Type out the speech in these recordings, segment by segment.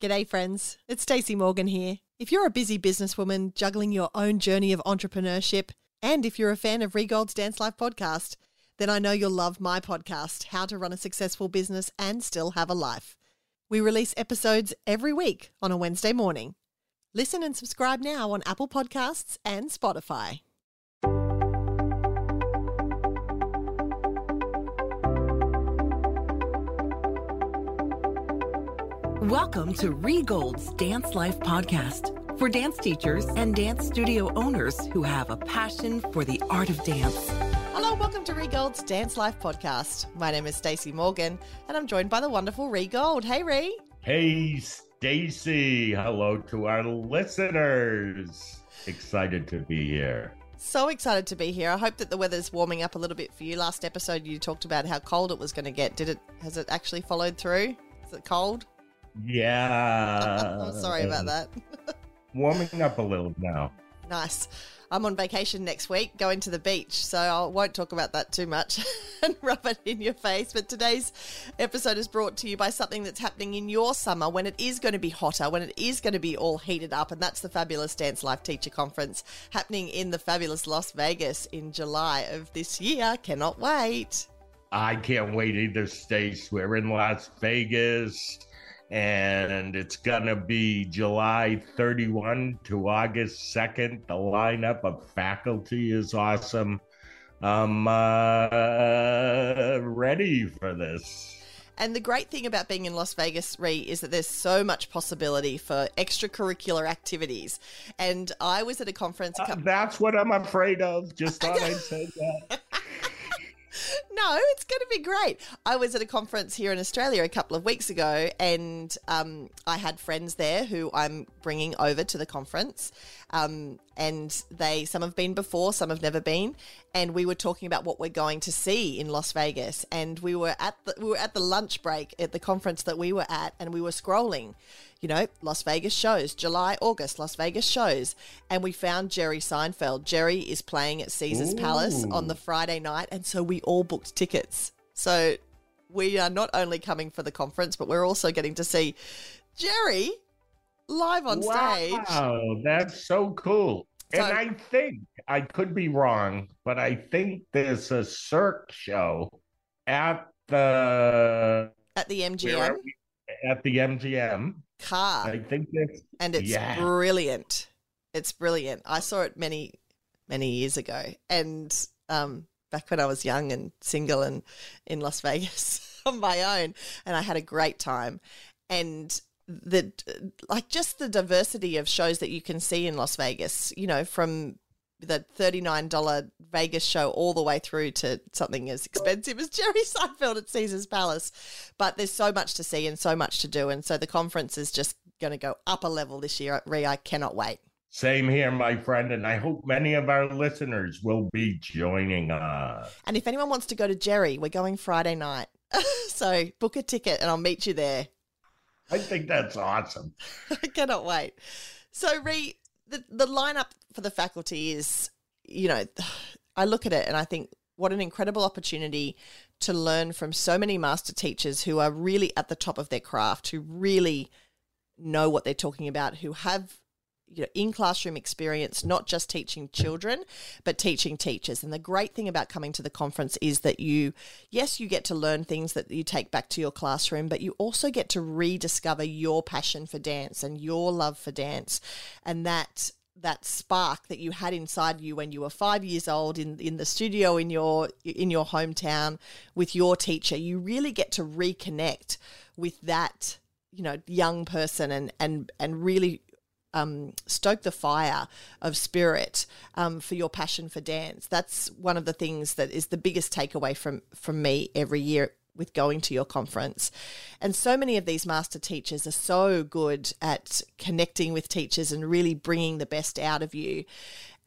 G'day, friends. It's Stacey Morgan here. If you're a busy businesswoman juggling your own journey of entrepreneurship, and if you're a fan of Rhee Gold's Dance Life podcast, then I know you'll love my podcast, How to Run a Successful Business and Still Have a Life. We release episodes every week on a Wednesday morning. Listen and subscribe now on Apple Podcasts and Spotify. Welcome to Rhee Gold's Dance Life podcast for dance teachers and dance studio owners who have a passion for the art of dance. Hello, welcome to Rhee Gold's Dance Life podcast. My name is Stacey Morgan, and I'm joined by the wonderful Rhee Gold. Hey, Rhee. Hey, Stacey. Hello to our listeners. Excited to be here. So excited to be here. I hope that the weather's warming up a little bit for you. Last episode, you talked about how cold it was going to get. Did it? Has it actually followed through? Is it cold? Yeah. I'm sorry about that. Warming up a little now. Nice. I'm on vacation next week, going to the beach, so I won't talk about that too much and rub it in your face. But today's episode is brought to you by something that's happening in your summer when it is going to be hotter, when it is going to be all heated up, and that's the Fabulous Dance Life Teacher Conference happening in the fabulous Las Vegas in July of this year. Cannot wait. I can't wait either, Stace. We're in Las Vegas and it's gonna be July 31 to August 2nd. The lineup of faculty is awesome. I'm uh, ready for this. And the great thing about being in Las Vegas, Rhee, is that there's so much possibility for extracurricular activities. And I was at a conference. A uh, that's what I'm afraid of. Just thought I'd say that. no, it's going to be great. I was at a conference here in Australia a couple of weeks ago, and um, I had friends there who I'm bringing over to the conference. Um, and they, some have been before, some have never been. And we were talking about what we're going to see in Las Vegas. And we were at the, we were at the lunch break at the conference that we were at, and we were scrolling you know, Las Vegas shows, July, August, Las Vegas shows. And we found Jerry Seinfeld. Jerry is playing at Caesar's Ooh. Palace on the Friday night. And so we all booked tickets. So we are not only coming for the conference, but we're also getting to see Jerry live on wow, stage. Wow, that's so cool. So, and I think I could be wrong, but I think there's a Cirque show at the at the MGM. At the MGM KÀ. I think that's and it's yeah. brilliant. It's brilliant. I saw it many many years ago, and um, back when I was young and single and in Las Vegas on my own, and I had a great time. And the like just the diversity of shows that you can see in Las Vegas, you know, from the $39 Vegas show all the way through to something as expensive as Jerry Seinfeld at Caesar's Palace. But there's so much to see and so much to do. And so the conference is just going to go up a level this year. Rhee, I cannot wait. Same here, my friend. And I hope many of our listeners will be joining us. And if anyone wants to go to Jerry, we're going Friday night. so book a ticket and I'll meet you there. I think that's awesome. I cannot wait. So, Rhee, the, the lineup for the faculty is, you know, I look at it and I think what an incredible opportunity to learn from so many master teachers who are really at the top of their craft, who really know what they're talking about, who have you know, in classroom experience, not just teaching children, but teaching teachers. And the great thing about coming to the conference is that you, yes, you get to learn things that you take back to your classroom, but you also get to rediscover your passion for dance and your love for dance. And that that spark that you had inside you when you were five years old in, in the studio in your in your hometown with your teacher you really get to reconnect with that you know young person and and and really um, stoke the fire of spirit um, for your passion for dance. That's one of the things that is the biggest takeaway from from me every year with going to your conference. And so many of these master teachers are so good at connecting with teachers and really bringing the best out of you.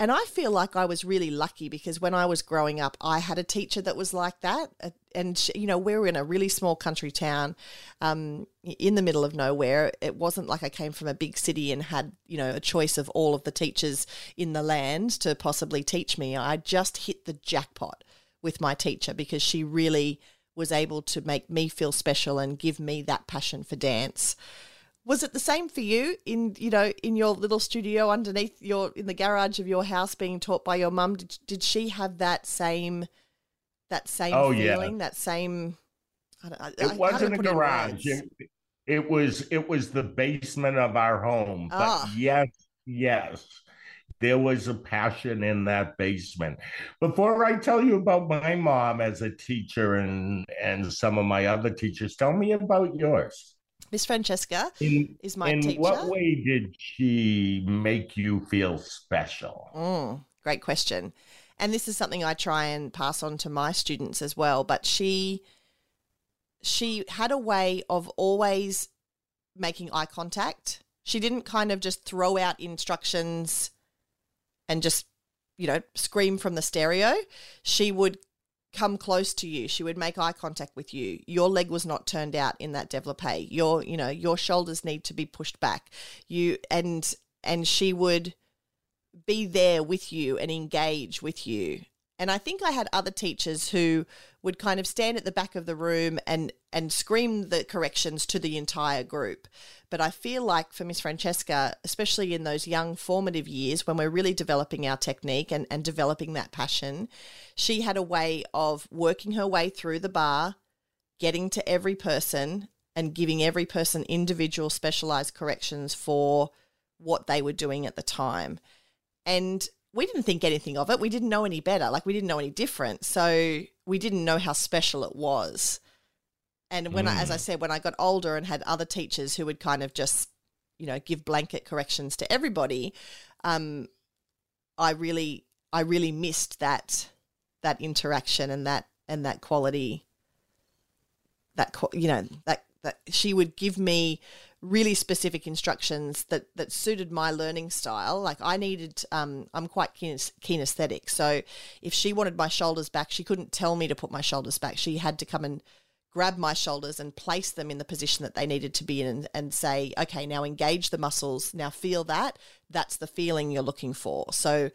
And I feel like I was really lucky because when I was growing up, I had a teacher that was like that. And, she, you know, we were in a really small country town um, in the middle of nowhere. It wasn't like I came from a big city and had, you know, a choice of all of the teachers in the land to possibly teach me. I just hit the jackpot with my teacher because she really was able to make me feel special and give me that passion for dance Was it the same for you in you know in your little studio underneath your in the garage of your house being taught by your mum? Did, did she have that same that same Oh, yeah. feeling? That same. I don't, It I wasn't a it garage. It, it was it was the basement of our home. But Ah. yes, yes. There was a passion in that basement. Before I tell you about my mom as a teacher and and some of my other teachers, tell me about yours. Miss Francesca In, is my in teacher. what way did she make you feel special? Mm, great question. And this is something I try and pass on to my students as well. But she she had a way of always making eye contact. She didn't kind of just throw out instructions and just, you know, scream from the stereo. She would come close to you. She would make eye contact with you. Your leg was not turned out in that développé. Your, you know, your shoulders need to be pushed back. You and and she would be there with you and engage with you. And I think I had other teachers who would kind of stand at the back of the room and and scream the corrections to the entire group. But I feel like for Miss Francesca, especially in those young formative years when we're really developing our technique and, and developing that passion, she had a way of working her way through the bar, getting to every person and giving every person individual specialized corrections for what they were doing at the time. And we didn't think anything of it. We didn't know any better. Like we didn't know any different. So we didn't know how special it was. And when I, as I said, when I got older and had other teachers who would kind of just, you know, give blanket corrections to everybody, um, I really, I really missed that, that interaction and that, and that quality, that, you know, that, that she would give me really specific instructions that that suited my learning style. Like I needed, um, I'm quite kines- kinesthetic, so if she wanted my shoulders back, she couldn't tell me to put my shoulders back. She had to come and grab my shoulders and place them in the position that they needed to be in, and, and say, okay, now engage the muscles. Now feel that. That's the feeling you're looking for. So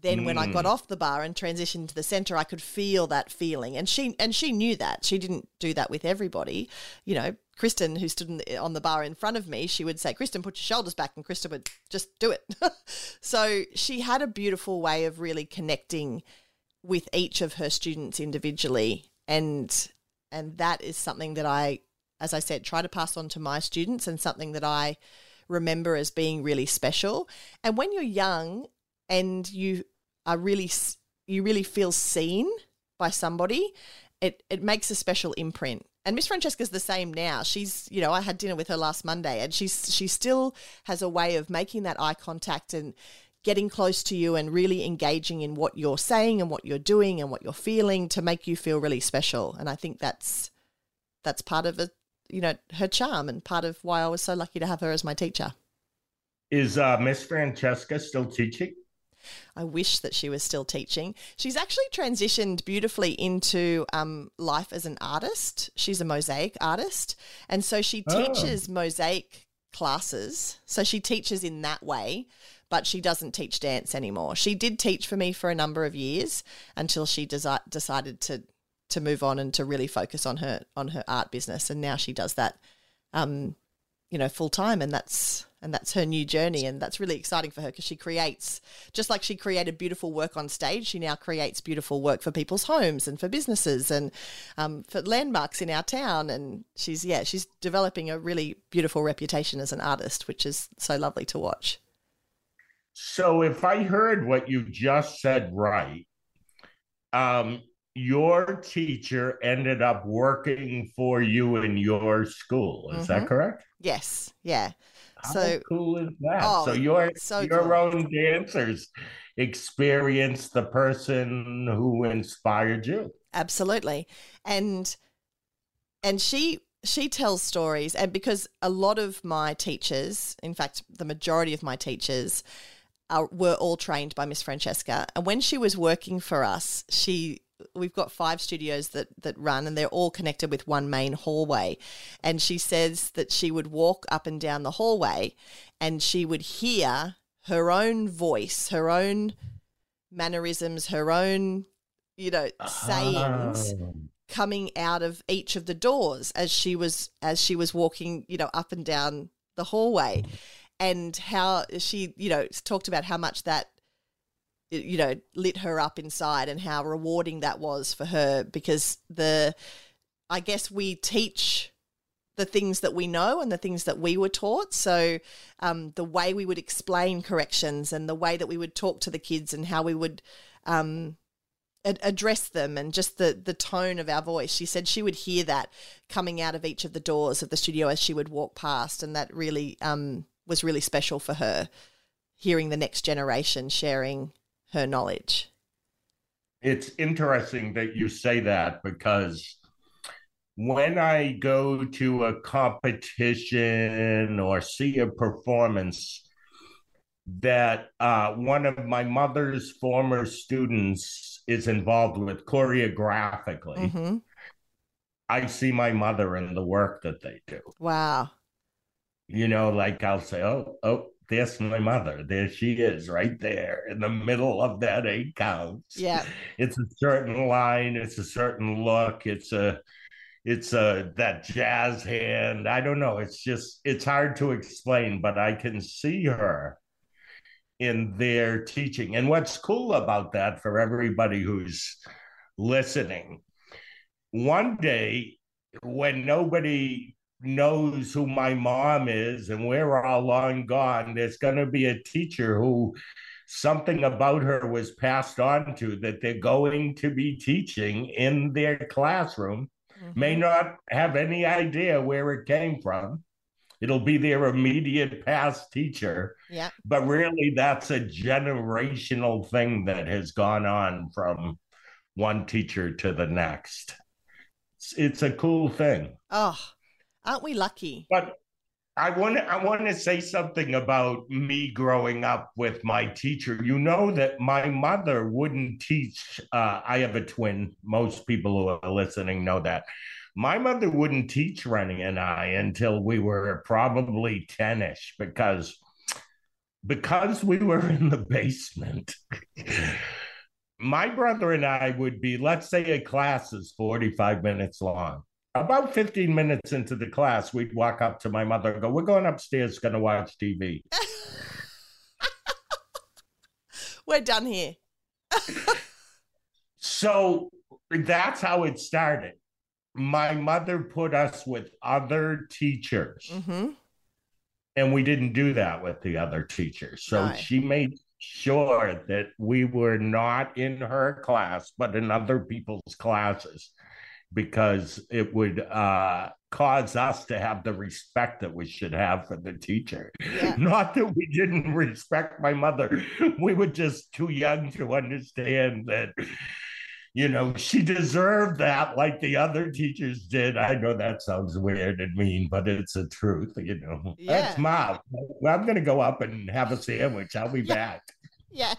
then when I got mm. off the bar and transitioned to the center, I could feel that feeling, and she and she knew that. She didn't do that with everybody, you know. Kristen, who stood in the, on the bar in front of me, she would say, "Kristen, put your shoulders back," and Kristen would just do it. so she had a beautiful way of really connecting with each of her students individually, and and that is something that I, as I said, try to pass on to my students, and something that I remember as being really special. And when you're young and you are really you really feel seen by somebody, it it makes a special imprint. And Miss Francesca's the same now. She's, you know, I had dinner with her last Monday and she's she still has a way of making that eye contact and getting close to you and really engaging in what you're saying and what you're doing and what you're feeling to make you feel really special. And I think that's that's part of it, you know, her charm and part of why I was so lucky to have her as my teacher. Is uh, Miss Francesca still teaching? I wish that she was still teaching. She's actually transitioned beautifully into um, life as an artist. She's a mosaic artist. And so she Oh. teaches mosaic classes. So she teaches in that way, but she doesn't teach dance anymore. She did teach for me for a number of years until she desi- decided to to move on and to really focus on her on her art business and now she does that um you know full time and that's and that's her new journey and that's really exciting for her because she creates just like she created beautiful work on stage she now creates beautiful work for people's homes and for businesses and um, for landmarks in our town and she's yeah she's developing a really beautiful reputation as an artist which is so lovely to watch So if I heard what you just said right, um, your teacher ended up working for you in your school. Is that Mhm. correct? yes yeah How So- cool is that? Oh, so your so your cool. own dancers experience the person who inspired you. absolutely and and she she tells stories and because a lot of my teachers in fact the majority of my teachers are, were all trained by miss francesca and when she was working for us she we've got five studios that that run and they're all connected with one main hallway and she says that she would walk up and down the hallway and she would hear her own voice her own mannerisms her own you know sayings Oh. coming out of each of the doors as she was as she was walking you know up and down the hallway and how she, you know, talked about how much that you know lit her up inside and how rewarding that was for her because the I guess we teach the things that we know and the things that we were taught. So, um, the way we would explain corrections and the way that we would talk to the kids and how we would um, ad- address them and just the the tone of our voice. She said she would hear that coming out of each of the doors of the studio as she would walk past, and that really um, was really special for her. Hearing the next generation sharing her knowledge. It's interesting that you say that because when I go to a competition or see a performance that uh, one of my mother's former students is involved with choreographically, mm-hmm. I see my mother in the work that they do. Wow. You know, like I'll say, oh, oh, there's my mother. There she is, right there in the middle of that eight counts. Yeah. It's a certain line, it's a certain look, it's a it's a that jazz hand. I don't know. It's just it's hard to explain, but I can see her in their teaching. And what's cool about that for everybody who's listening, one day when nobody knows who my mom is and we're all long gone, there's going to be a teacher who something about her was passed on to that they're going to be teaching in their classroom mm-hmm. may not have any idea where it came from. It'll be their immediate past teacher. Yeah. But really, that's a generational thing that has gone on from one teacher to the next. It's, it's a cool thing. Oh, aren't we lucky? But I want to I want to say something about me growing up with my teacher. You know that my mother wouldn't teach. Uh, I have a twin. Most people who are listening know that. My mother wouldn't teach Rennie and I until we were probably ten-ish because because we were in the basement. my brother and I would be, let's say a class is 45 minutes long about 15 minutes into the class, we'd walk up to my mother and go, We're going upstairs, going to watch TV. We're done here. so that's how it started. My mother put us with other teachers. Mm-hmm. And we didn't do that with the other teachers. So right. she made sure that we were not in her class, but in other people's classes because it would uh, cause us to have the respect that we should have for the teacher. Yeah. Not that we didn't respect my mother, we were just too young to understand that. You know, she deserved that like the other teachers did. I know that sounds weird and mean, but it's the truth. You know, yeah. that's mom. Well, I'm going to go up and have a sandwich. I'll be yeah. back. Yeah.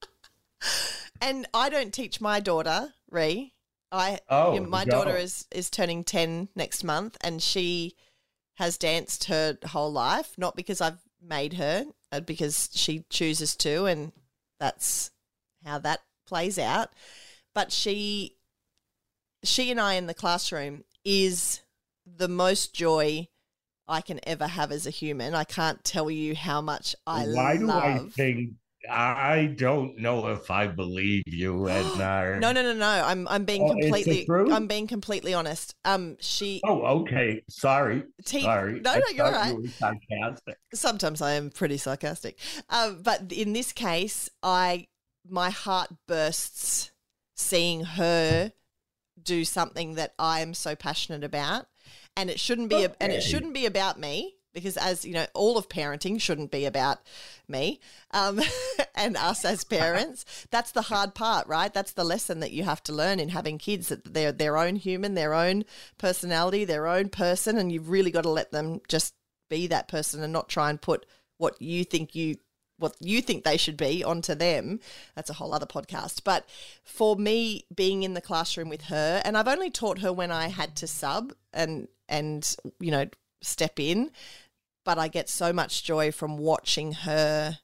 and I don't teach my daughter, Rhee, I oh, you know, my daughter is is turning 10 next month and she has danced her whole life not because I've made her because she chooses to and that's how that plays out but she she and I in the classroom is the most joy I can ever have as a human. I can't tell you how much I Why love. do I think I don't know if I believe you, Edna. no, no, no, no. I'm I'm being oh, completely I'm being completely honest. Um, she. Oh, okay. Sorry. Te- Sorry. No, no, you're right. You sarcastic. Sometimes I am pretty sarcastic. Um, but in this case, I my heart bursts seeing her do something that I am so passionate about, and it shouldn't be okay. and it shouldn't be about me because as you know all of parenting shouldn't be about me um, and us as parents. That's the hard part right? That's the lesson that you have to learn in having kids that they're their own human their own personality their own person and you've really got to let them just be that person and not try and put what you think you what you think they should be onto them. That's a whole other podcast. But for me being in the classroom with her and I've only taught her when I had to sub and and you know step in but I get so much joy from watching her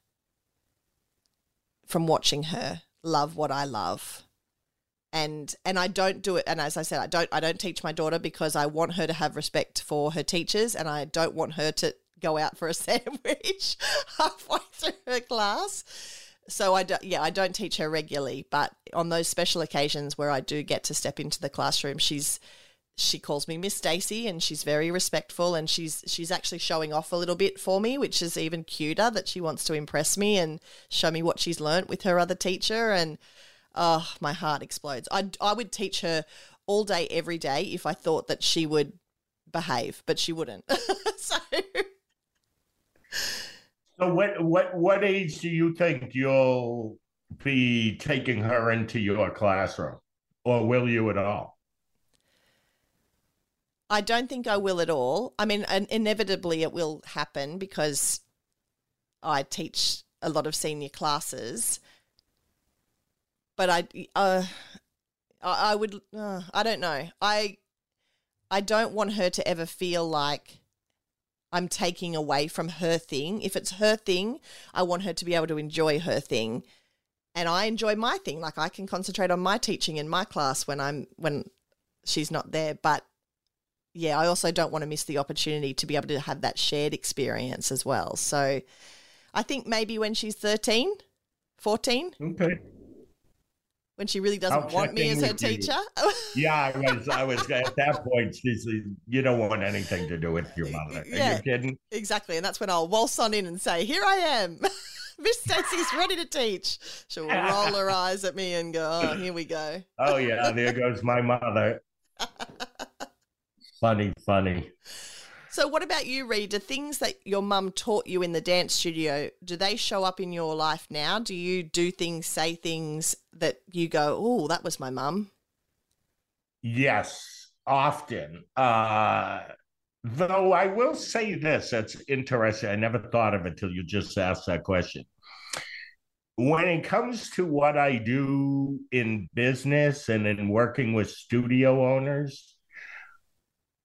from watching her love what I love. And and I don't do it and as I said I don't I don't teach my daughter because I want her to have respect for her teachers and I don't want her to go out for a sandwich halfway through her class. So I do, yeah, I don't teach her regularly, but on those special occasions where I do get to step into the classroom, she's she calls me Miss Stacy and she's very respectful and she's she's actually showing off a little bit for me, which is even cuter that she wants to impress me and show me what she's learnt with her other teacher and oh, my heart explodes. I I would teach her all day every day if I thought that she would behave, but she wouldn't. so So what what what age do you think you'll be taking her into your classroom? Or will you at all? I don't think I will at all. I mean, inevitably it will happen because I teach a lot of senior classes. But I, uh, I would, uh, I don't know. I, I don't want her to ever feel like I'm taking away from her thing. If it's her thing, I want her to be able to enjoy her thing. And I enjoy my thing. Like I can concentrate on my teaching in my class when I'm when she's not there. But yeah, I also don't want to miss the opportunity to be able to have that shared experience as well. So I think maybe when she's 13, 14. Okay. When she really doesn't want me as her teacher. yeah, I was I was at that point, she's you don't want anything to do with your mother. Are yeah, you kidding? Exactly. And that's when I'll waltz on in and say, Here I am. Miss Stacey's ready to teach. She'll roll her eyes at me and go, Oh, here we go. Oh yeah, there goes my mother. Funny, funny. So, what about you, Reed? Do things that your mum taught you in the dance studio do they show up in your life now? Do you do things, say things that you go, "Oh, that was my mum"? Yes, often. Uh, though I will say this: that's interesting. I never thought of it till you just asked that question. When it comes to what I do in business and in working with studio owners,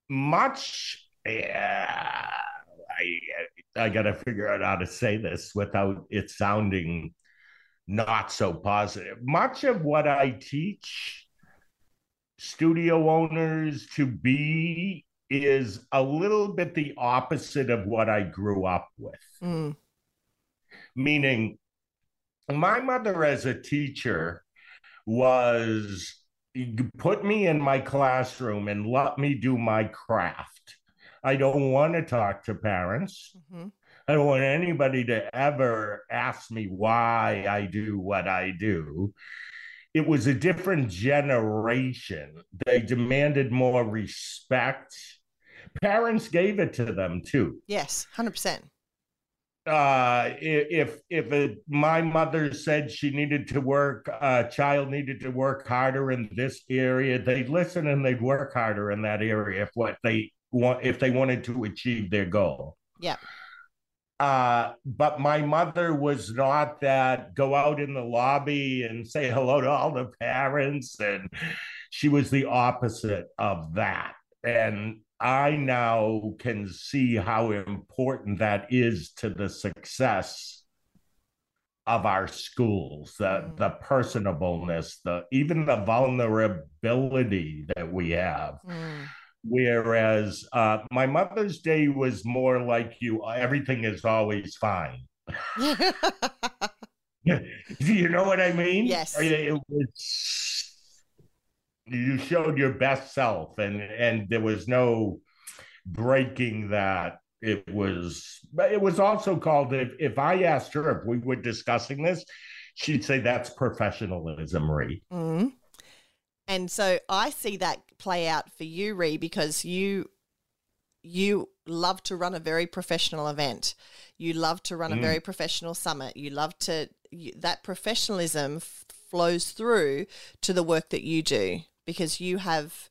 much yeah, I I gotta figure out how to say this without it sounding not so positive. Much of what I teach studio owners to be is a little bit the opposite of what I grew up with. Mm. Meaning, my mother as a teacher was put me in my classroom and let me do my craft. I don't want to talk to parents. Mm-hmm. I don't want anybody to ever ask me why I do what I do. It was a different generation. They demanded more respect. Parents gave it to them too. Yes, 100% uh, if if it, my mother said she needed to work, a uh, child needed to work harder in this area, they'd listen and they'd work harder in that area if what they want if they wanted to achieve their goal. Yeah. Uh, but my mother was not that go out in the lobby and say hello to all the parents, and she was the opposite of that. And I now can see how important that is to the success of our schools, the mm. the personableness, the even the vulnerability that we have. Mm. Whereas uh, my Mother's Day was more like you, everything is always fine. Do you know what I mean? Yes. It was you showed your best self and and there was no breaking that it was it was also called if, if i asked her if we were discussing this she'd say that's professionalism Rhee. Mm-hmm. and so i see that play out for you Rhee, because you you love to run a very professional event you love to run mm. a very professional summit you love to you, that professionalism f- flows through to the work that you do because you have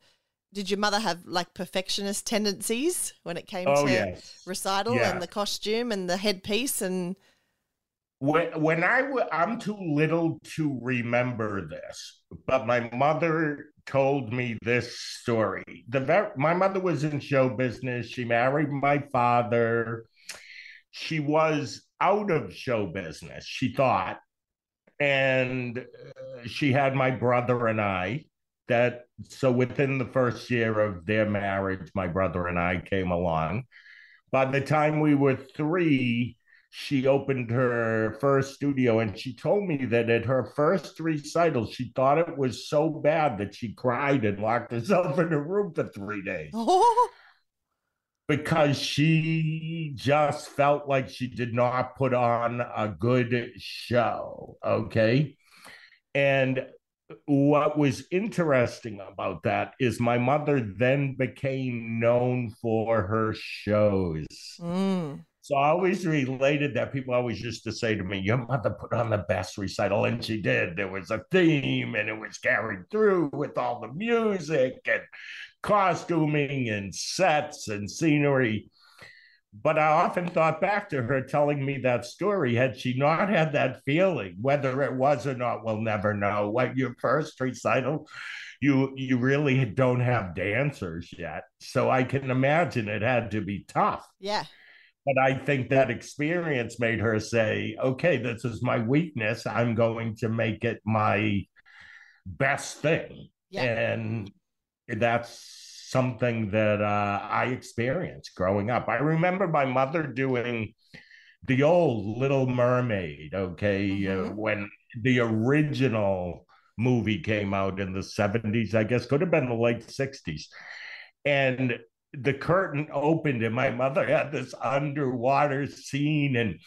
did your mother have like perfectionist tendencies when it came oh, to yes. recital yeah. and the costume and the headpiece and when when I w- I'm too little to remember this, but my mother told me this story. The ver- my mother was in show business. She married my father. She was out of show business. She thought, and uh, she had my brother and I that so within the first year of their marriage, my brother and I came along. By the time we were three, she opened her first studio and she told me that at her first recital, she thought it was so bad that she cried and locked herself in a room for three days. Oh, because she just felt like she did not put on a good show. Okay. And what was interesting about that is my mother then became known for her shows. mm. So I always related that people always used to say to me, Your mother put on the best recital, and she did. There was a theme and it was carried through with all the music and costuming and sets and scenery. But I often thought back to her telling me that story. Had she not had that feeling, whether it was or not, we'll never know. What your first recital, you you really don't have dancers yet. So I can imagine it had to be tough. yeah. But I think that experience made her say, okay, this is my weakness. I'm going to make it my best thing. Yeah. And that's something that uh, I experienced growing up. I remember my mother doing the old Little Mermaid, okay, uh, Mhm. when the original movie came out in the 70s, I guess, could have been the late 60s. And the curtain opened, and my mother had this underwater scene, and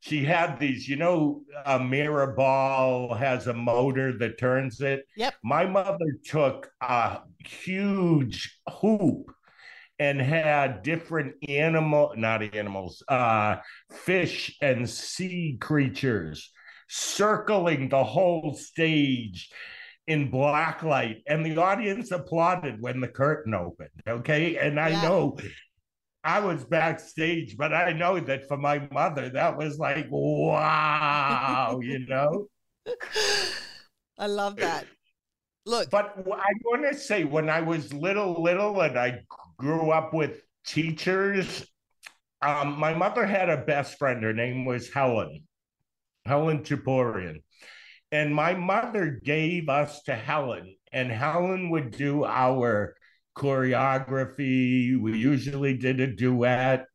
she had these, you know, a mirror ball has a motor that turns it. Yep. My mother took a huge hoop and had different animal, not animals, uh, fish and sea creatures circling the whole stage in black light and the audience applauded when the curtain opened okay and i Yeah. know i was backstage but i know that for my mother that was like wow you know I love that. Look, but i want to say when i was little little and i grew up with teachers um, my mother had a best friend her name was helen helen Chaporian. and my mother gave us to helen and helen would do our choreography we usually did a duet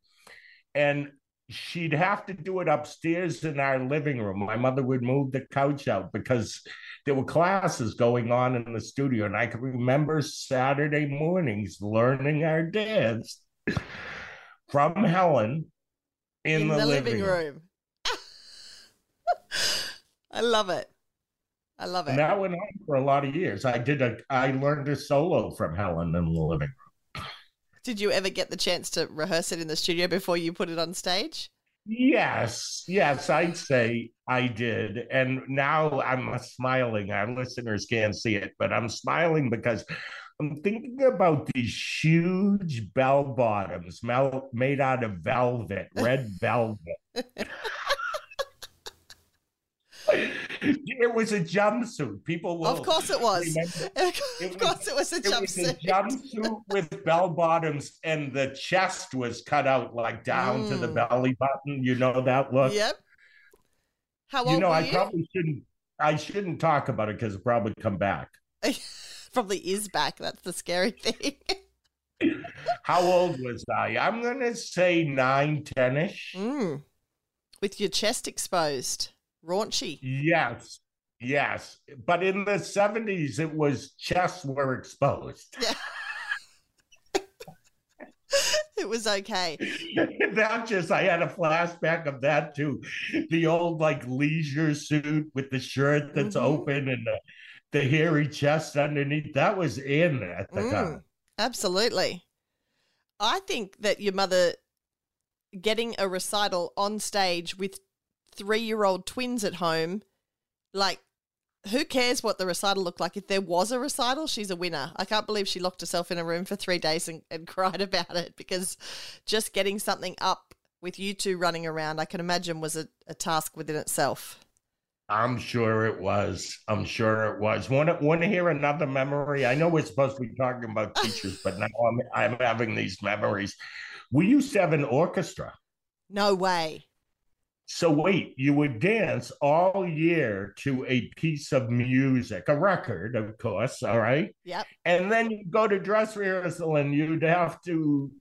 and she'd have to do it upstairs in our living room my mother would move the couch out because there were classes going on in the studio and i can remember saturday mornings learning our dance from helen in, in, the, the, living, room. room. I love it. I love And it. that went on for a lot of years. I did a I learned a solo from Helen in the living room. Did you ever get the chance to rehearse it in the studio before you put it on stage? Yes, yes, I'd say I did. And now I'm smiling. Our listeners can't see it, but I'm smiling because I'm thinking about these huge bell bottoms made out of velvet, red velvet. it was a jumpsuit. People will of course it was. remember- of It course it was a jumpsuit. It was a jumpsuit. with bell bottoms, and the chest was cut out like down to the Mm. belly button. You know that look. Yep. How old you know, I you? probably shouldn't. I shouldn't talk about it because it'll probably come back. Probably is back. That's the scary thing. How old was I? I'm gonna say nine, ten-ish. mm. With your chest exposed. Raunchy. Yes, yes. But in the '70s, it was chests were exposed. It was okay. that just I had a flashback of that too. The old like leisure suit with the shirt that's Mhm. open and the, the hairy chest underneath. That was in at the Mm, time. absolutely. I think that your mother getting a recital on stage with three year old twins at home, like, who cares what the recital looked like? If there was a recital, she's a winner. I can't believe she locked herself in a room for three days and, and cried about it because just getting something up with you two running around, I can imagine, was a, a task within itself. I'm sure it was. I'm sure it was. Want to want to hear another memory? I know we're supposed to be talking about teachers, but now I'm I'm having these memories. We used to have an orchestra. No way. So wait, you would dance all year to a piece of music, a record, of course, all right? Yep. And then you go to dress rehearsal and you'd have to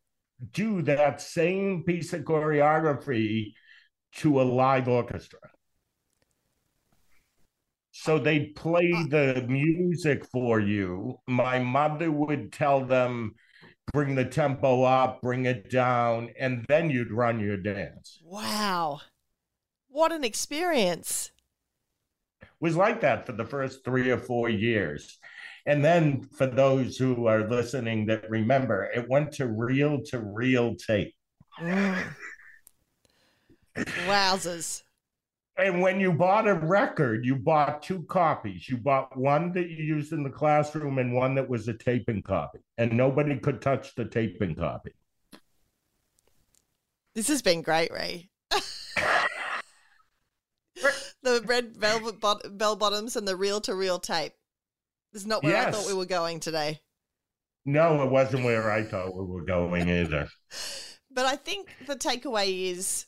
do that same piece of choreography to a live orchestra. So they'd play the music for you. My mother would tell them, bring the tempo up, bring it down, and then you'd run your dance. Wow. What an experience. It was like that for the first three or four years. And then for those who are listening that remember, it went to reel to reel tape. Mm. Wowzers. And when you bought a record, you bought two copies. You bought one that you used in the classroom and one that was a taping copy. And nobody could touch the taping copy. This has been great, Ray. the red velvet bot- bell bottoms and the reel to reel tape. This is not where yes. I thought we were going today. No, it wasn't where I thought we were going either. but I think the takeaway is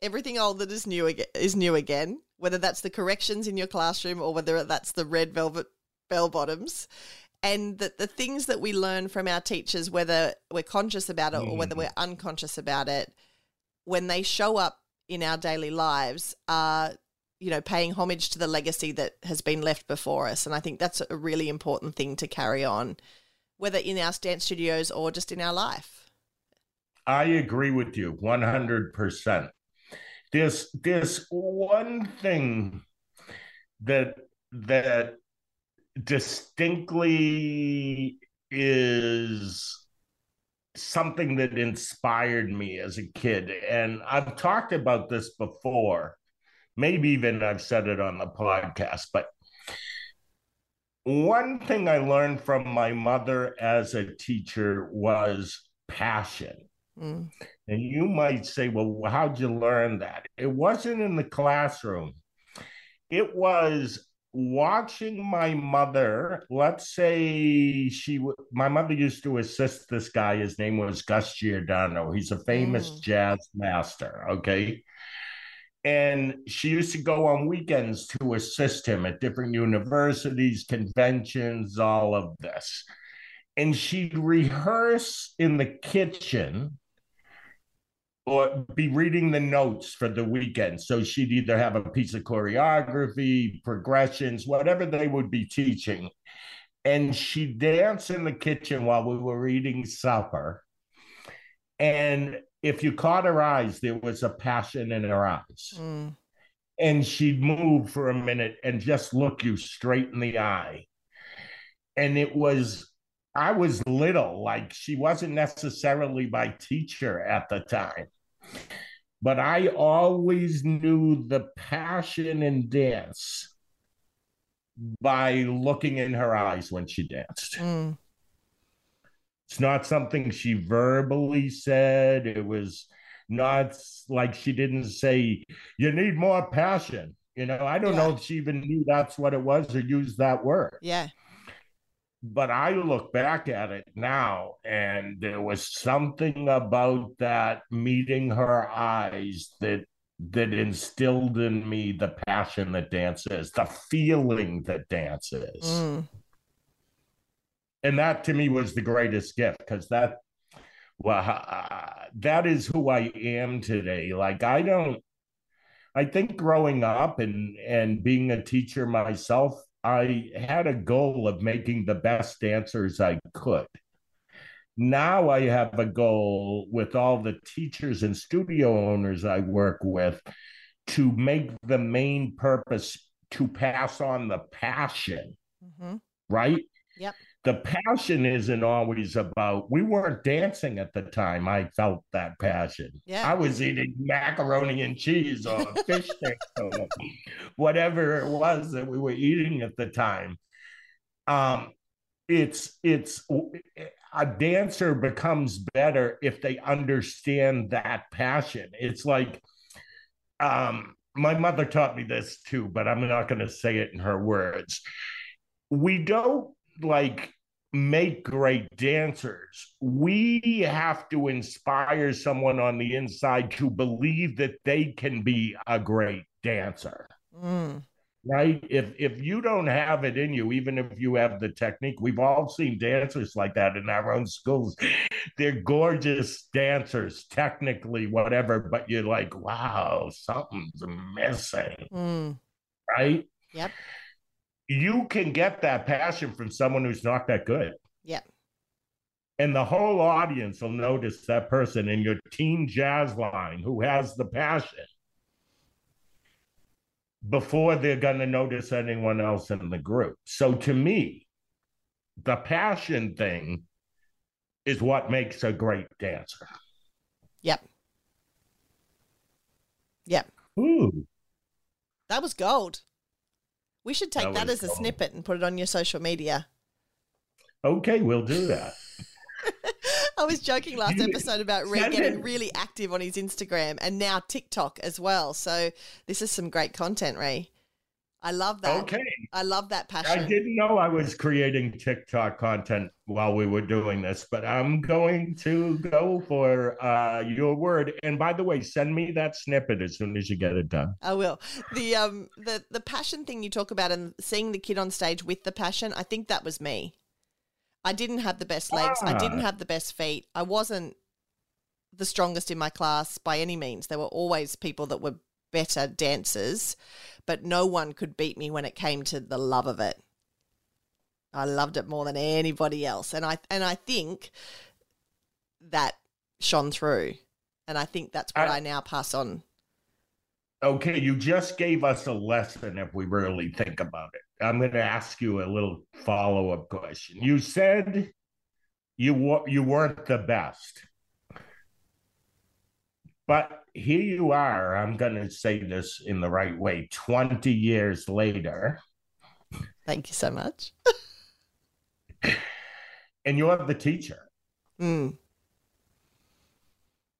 everything old that is new again, is new again. Whether that's the corrections in your classroom or whether that's the red velvet bell bottoms, and that the things that we learn from our teachers, whether we're conscious about it or whether mm. we're unconscious about it, when they show up in our daily lives, are you know, paying homage to the legacy that has been left before us. And I think that's a really important thing to carry on, whether in our dance studios or just in our life. I agree with you 100%. There's, there's one thing that, that distinctly is something that inspired me as a kid. And I've talked about this before Maybe even I've said it on the podcast, but one thing I learned from my mother as a teacher was passion. Mm. And you might say, well, how'd you learn that? It wasn't in the classroom, it was watching my mother. Let's say she, my mother used to assist this guy. His name was Gus Giordano. He's a famous mm. jazz master. Okay. And she used to go on weekends to assist him at different universities, conventions, all of this. And she'd rehearse in the kitchen or be reading the notes for the weekend. So she'd either have a piece of choreography, progressions, whatever they would be teaching. And she'd dance in the kitchen while we were eating supper. And if you caught her eyes, there was a passion in her eyes. Mm. And she'd move for a minute and just look you straight in the eye. And it was, I was little, like she wasn't necessarily my teacher at the time. But I always knew the passion in dance by looking in her eyes when she danced. Mm. It's not something she verbally said. It was not like she didn't say, you need more passion. You know, I don't yeah. know if she even knew that's what it was or used that word. Yeah. But I look back at it now, and there was something about that meeting her eyes that that instilled in me the passion that dance is, the feeling that dance is. Mm and that to me was the greatest gift because that well uh, that is who i am today. Like i don't i think growing up and and being a teacher myself i had a goal of making the best dancers i could. Now i have a goal with all the teachers and studio owners i work with to make the main purpose to pass on the passion. Mm-hmm. right? Yep the passion isn't always about we weren't dancing at the time i felt that passion. Yeah. I was eating macaroni and cheese or fish sticks or whatever it was that we were eating at the time. Um it's it's a dancer becomes better if they understand that passion. It's like um my mother taught me this too but i'm not going to say it in her words. We don't like make great dancers. We have to inspire someone on the inside to believe that they can be a great dancer. Mm. right? If if you don't have it in you, even if you have the technique, we've all seen dancers like that in our own schools. They're gorgeous dancers, technically, whatever, but you're like, wow, something's missing, Mm. right? Yep. You can get that passion from someone who's not that good. Yeah. And the whole audience will notice that person in your teen jazz line who has the passion before they're going to notice anyone else in the group. So to me, the passion thing is what makes a great dancer. Yep. Yep. Ooh. That was gold. We should take That that, as a snippet and put it on your social media. Okay, we'll do that. I was joking last episode about send getting really active on his Instagram and now TikTok as well. So this is some great content, Rhee. I love that. Okay. I love that passion. I didn't know I was creating TikTok content while we were doing this, but I'm going to go for uh, your word. And by the way, send me that snippet as soon as you get it done. I will. The um the the passion thing you talk about and seeing the kid on stage with the passion, I think that was me. I didn't have the best legs. I didn't Ah. have the best feet. I wasn't the strongest in my class by any means. There were always people that were better dancers, but no one could beat me when it came to the love of it. I loved it more than anybody else. And I and I think that shone through. And I think that's what I- I now pass on. Okay, you just gave us a lesson if we really think about it. I'm going to ask you a little follow up question. You said you you weren't the best, but here you are. I'm going to say this in the right way. Twenty years later, Thank you so much. and you're the teacher. Mm.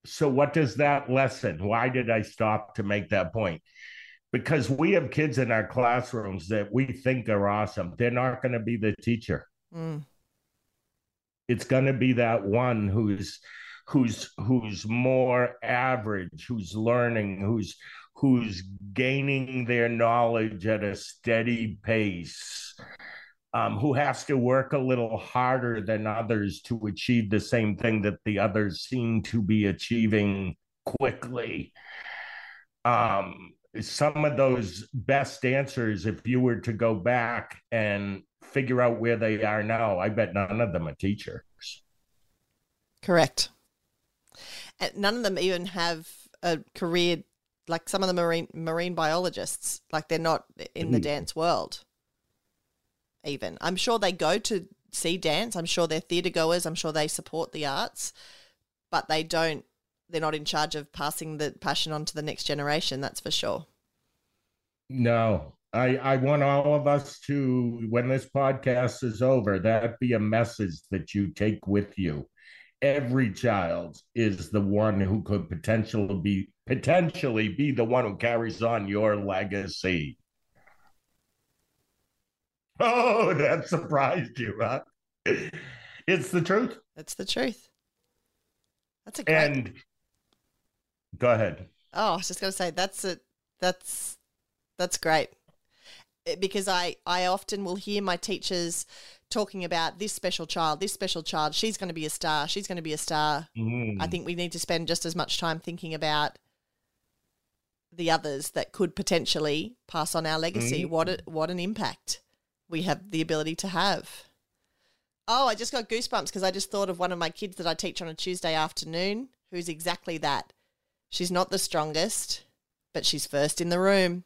So, what does that lesson? Why did I stop to make that point? Because we have kids in our classrooms that we think are awesome. They're not going to be the teacher. Mm. It's going to be that one who's who's who's more average, who's learning, who's who's gaining their knowledge at a steady pace. Um, who has to work a little harder than others to achieve the same thing that the others seem to be achieving quickly. Um, some of those best answers, if you were to go back and figure out where they are now, I bet none of them are teachers. Correct. And none of them even have a career like some of the marine, marine biologists. Like they're not in the Mm. dance world. Even I'm sure they go to see dance. I'm sure they're theatre goers. I'm sure they support the arts, but they don't. They're not in charge of passing the passion on to the next generation. That's for sure. No, I, I want all of us to, when this podcast is over, that be a message that you take with you. Every child is the one who could potentially be potentially be the one who carries on your legacy. Oh, that surprised you, huh? It's the truth. That's the truth. That's a great. And go ahead. Oh, I was just going to say that's a that's that's great because I I often will hear my teachers talking about this special child, this special child. She's going to be a star. She's going to be a star. I Mm. think we need to spend just as much time thinking about the others that could potentially pass on our legacy. Mm. What a, what an impact we have the ability to have. Oh, I just got goosebumps because I just thought of one of my kids that I teach on a Tuesday afternoon who's exactly that. She's not the strongest, but she's first in the room.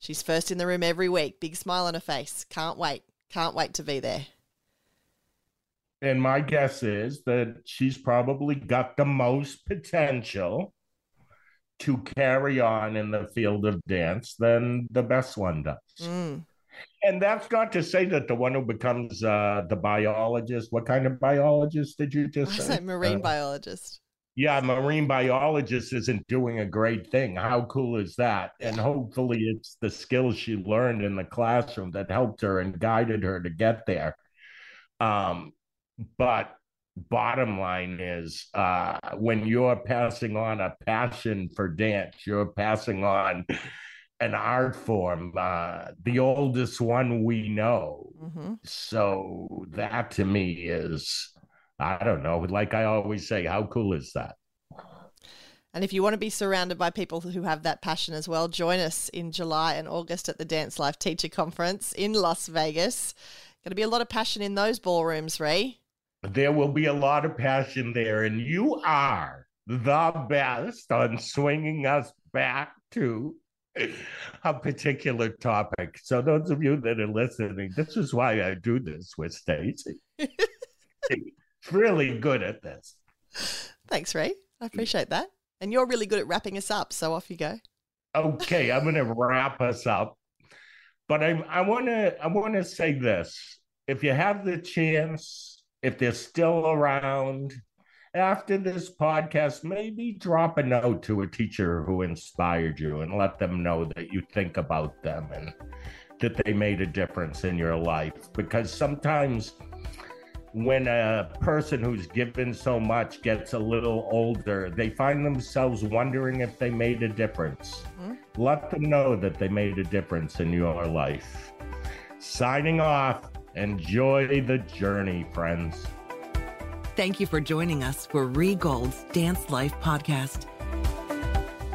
She's first in the room every week. Big smile on her face. Can't wait. Can't wait to be there. And my guess is that she's probably got the most potential to carry on in the field of dance than the best one does. Mm. And that's not to say that the one who becomes uh, the biologist, what kind of biologist did you I just was say? marine Uh, biologist. Yeah, marine biologist isn't doing a great thing. How cool is that? And hopefully it's the skills she learned in the classroom that helped her and guided her to get there. Um, but bottom line is uh, when you're passing on a passion for dance, you're passing on an art form, uh, the oldest one we know. Mm-hmm. So that to me is, I don't know, like I always say, how cool is that? And if you want to be surrounded by people who have that passion as well, join us in July and August at the Dance Life Teacher Conference in Las Vegas. Going to be a lot of passion in those ballrooms, Rhee. There will be a lot of passion there, and you are the best on swinging us back to a particular topic. So, those of you that are listening, this is why I do this with Stacy. really good at this. Thanks, Rhee. I appreciate that. And you're really good at wrapping us up. So off you go. Okay, I'm going to wrap us up. But I, I want to I want to say this. If you have the chance, if they're still around after this podcast, maybe drop a note to a teacher who inspired you and let them know that you think about them and that they made a difference in your life. Because sometimes when a person who's given so much gets a little older, they find themselves wondering if they made a difference. Mm-hmm. Let them know that they made a difference in your life. Signing off, enjoy the journey, friends. Thank you for joining us for Rhee Gold's Dance Life podcast.